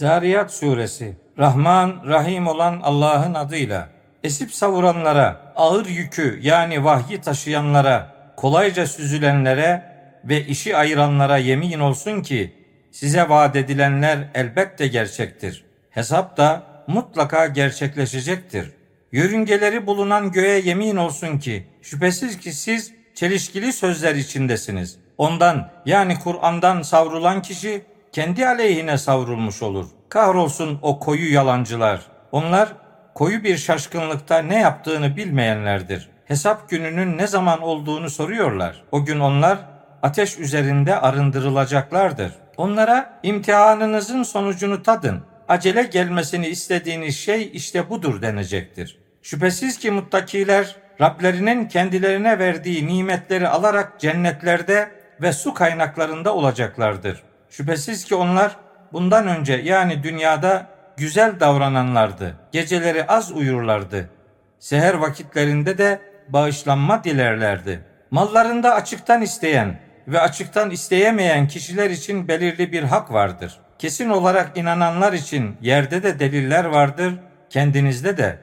Zariyat suresi Rahman Rahim olan Allah'ın adıyla esip savuranlara, ağır yükü yani vahyi taşıyanlara, kolayca süzülenlere ve işi ayıranlara yemin olsun ki size vaat edilenler elbette gerçektir. Hesap da mutlaka gerçekleşecektir. Yörüngeleri bulunan göğe yemin olsun ki şüphesiz ki siz çelişkili sözler içindesiniz. Ondan yani Kur'an'dan savrulan kişi kendi aleyhine savrulmuş olur. Kahrolsun o koyu yalancılar. Onlar koyu bir şaşkınlıkta ne yaptığını bilmeyenlerdir. Hesap gününün ne zaman olduğunu soruyorlar. O gün onlar ateş üzerinde arındırılacaklardır. Onlara imtihanınızın sonucunu tadın. Acele gelmesini istediğiniz şey işte budur denecektir. Şüphesiz ki muttakiler Rablerinin kendilerine verdiği nimetleri alarak cennetlerde ve su kaynaklarında olacaklardır. Şüphesiz ki onlar bundan önce yani dünyada güzel davrananlardı. Geceleri az uyurlardı. Seher vakitlerinde de bağışlanma dilerlerdi. Mallarında açıktan isteyen ve açıktan isteyemeyen kişiler için belirli bir hak vardır. Kesin olarak inananlar için yerde de deliller vardır, kendinizde de.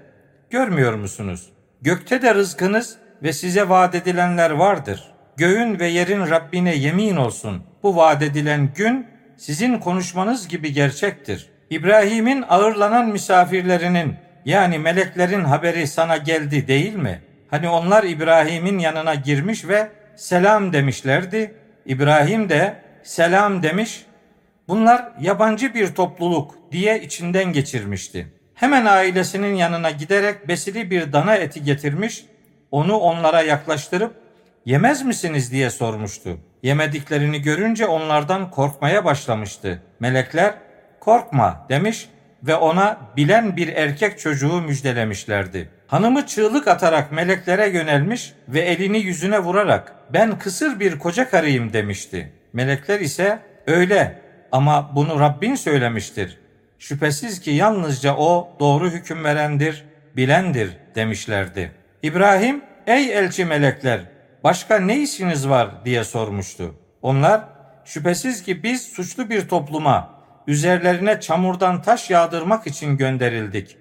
Görmüyor musunuz? Gökte de rızkınız ve size vaat edilenler vardır. Göğün ve yerin Rabbine yemin olsun. Bu vaat edilen gün sizin konuşmanız gibi gerçektir. İbrahim'in ağırlanan misafirlerinin yani meleklerin haberi sana geldi değil mi? Hani onlar İbrahim'in yanına girmiş ve selam demişlerdi. İbrahim de selam demiş. Bunlar yabancı bir topluluk diye içinden geçirmişti. Hemen ailesinin yanına giderek besili bir dana eti getirmiş, onu onlara yaklaştırıp yemez misiniz diye sormuştu. Yemediklerini görünce onlardan korkmaya başlamıştı. Melekler korkma demiş ve ona bilen bir erkek çocuğu müjdelemişlerdi. Hanımı çığlık atarak meleklere yönelmiş ve elini yüzüne vurarak ben kısır bir koca karıyım demişti. Melekler ise öyle ama bunu Rabbin söylemiştir. Şüphesiz ki yalnızca o doğru hüküm verendir, bilendir demişlerdi. İbrahim, ey elçi melekler, başka ne işiniz var diye sormuştu. Onlar, şüphesiz ki biz suçlu bir topluma, üzerlerine çamurdan taş yağdırmak için gönderildik.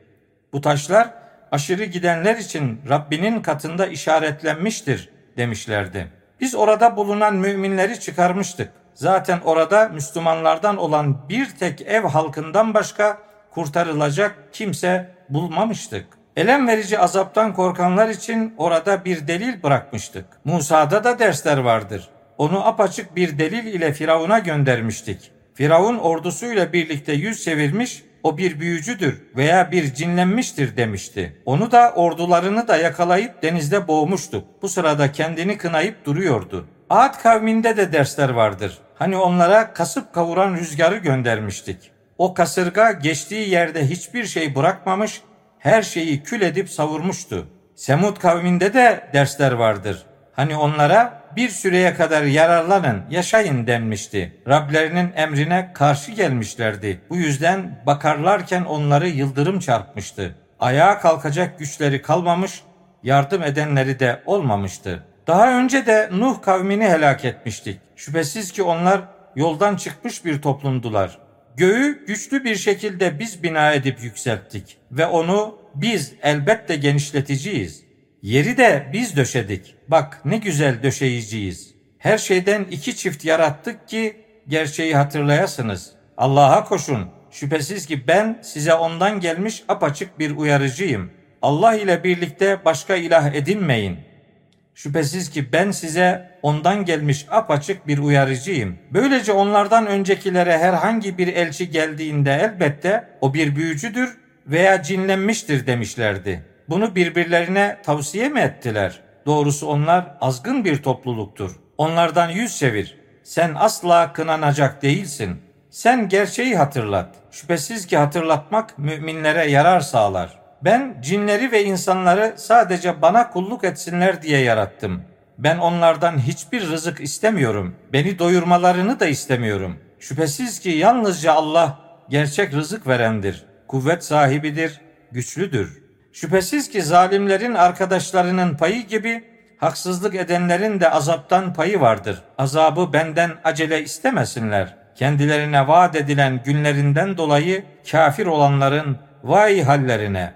Bu taşlar aşırı gidenler için Rabbinin katında işaretlenmiştir demişlerdi. Biz orada bulunan müminleri çıkarmıştık. Zaten orada Müslümanlardan olan bir tek ev halkından başka kurtarılacak kimse bulmamıştık. Elem verici azaptan korkanlar için orada bir delil bırakmıştık. Musa'da da dersler vardır. Onu apaçık bir delil ile Firavun'a göndermiştik. Firavun ordusuyla birlikte yüz çevirmiş, o bir büyücüdür veya bir cinlenmiştir demişti. Onu da ordularını da yakalayıp denizde boğmuştuk. Bu sırada kendini kınayıp duruyordu. Ad kavminde de dersler vardır. Hani onlara kasıp kavuran rüzgarı göndermiştik. O kasırga geçtiği yerde hiçbir şey bırakmamış, her şeyi kül edip savurmuştu. Semud kavminde de dersler vardır. Hani onlara bir süreye kadar yararlanın, yaşayın denmişti. Rablerinin emrine karşı gelmişlerdi. Bu yüzden bakarlarken onları yıldırım çarpmıştı. Ayağa kalkacak güçleri kalmamış, yardım edenleri de olmamıştı. Daha önce de Nuh kavmini helak etmiştik. Şüphesiz ki onlar yoldan çıkmış bir toplumdular. Göğü güçlü bir şekilde biz bina edip yükselttik ve onu biz elbette genişleticiyiz. Yeri de biz döşedik. Bak ne güzel döşeyiciyiz. Her şeyden iki çift yarattık ki gerçeği hatırlayasınız. Allah'a koşun. Şüphesiz ki ben size ondan gelmiş apaçık bir uyarıcıyım. Allah ile birlikte başka ilah edinmeyin. Şüphesiz ki ben size ondan gelmiş apaçık bir uyarıcıyım. Böylece onlardan öncekilere herhangi bir elçi geldiğinde elbette o bir büyücüdür veya cinlenmiştir demişlerdi. Bunu birbirlerine tavsiye mi ettiler? Doğrusu onlar azgın bir topluluktur. Onlardan yüz çevir. Sen asla kınanacak değilsin. Sen gerçeği hatırlat. Şüphesiz ki hatırlatmak müminlere yarar sağlar. Ben cinleri ve insanları sadece bana kulluk etsinler diye yarattım. Ben onlardan hiçbir rızık istemiyorum. Beni doyurmalarını da istemiyorum. Şüphesiz ki yalnızca Allah gerçek rızık verendir. Kuvvet sahibidir, güçlüdür. Şüphesiz ki zalimlerin arkadaşlarının payı gibi haksızlık edenlerin de azaptan payı vardır. Azabı benden acele istemesinler. kendilerine vaat edilen günlerinden dolayı kafir olanların vay hallerine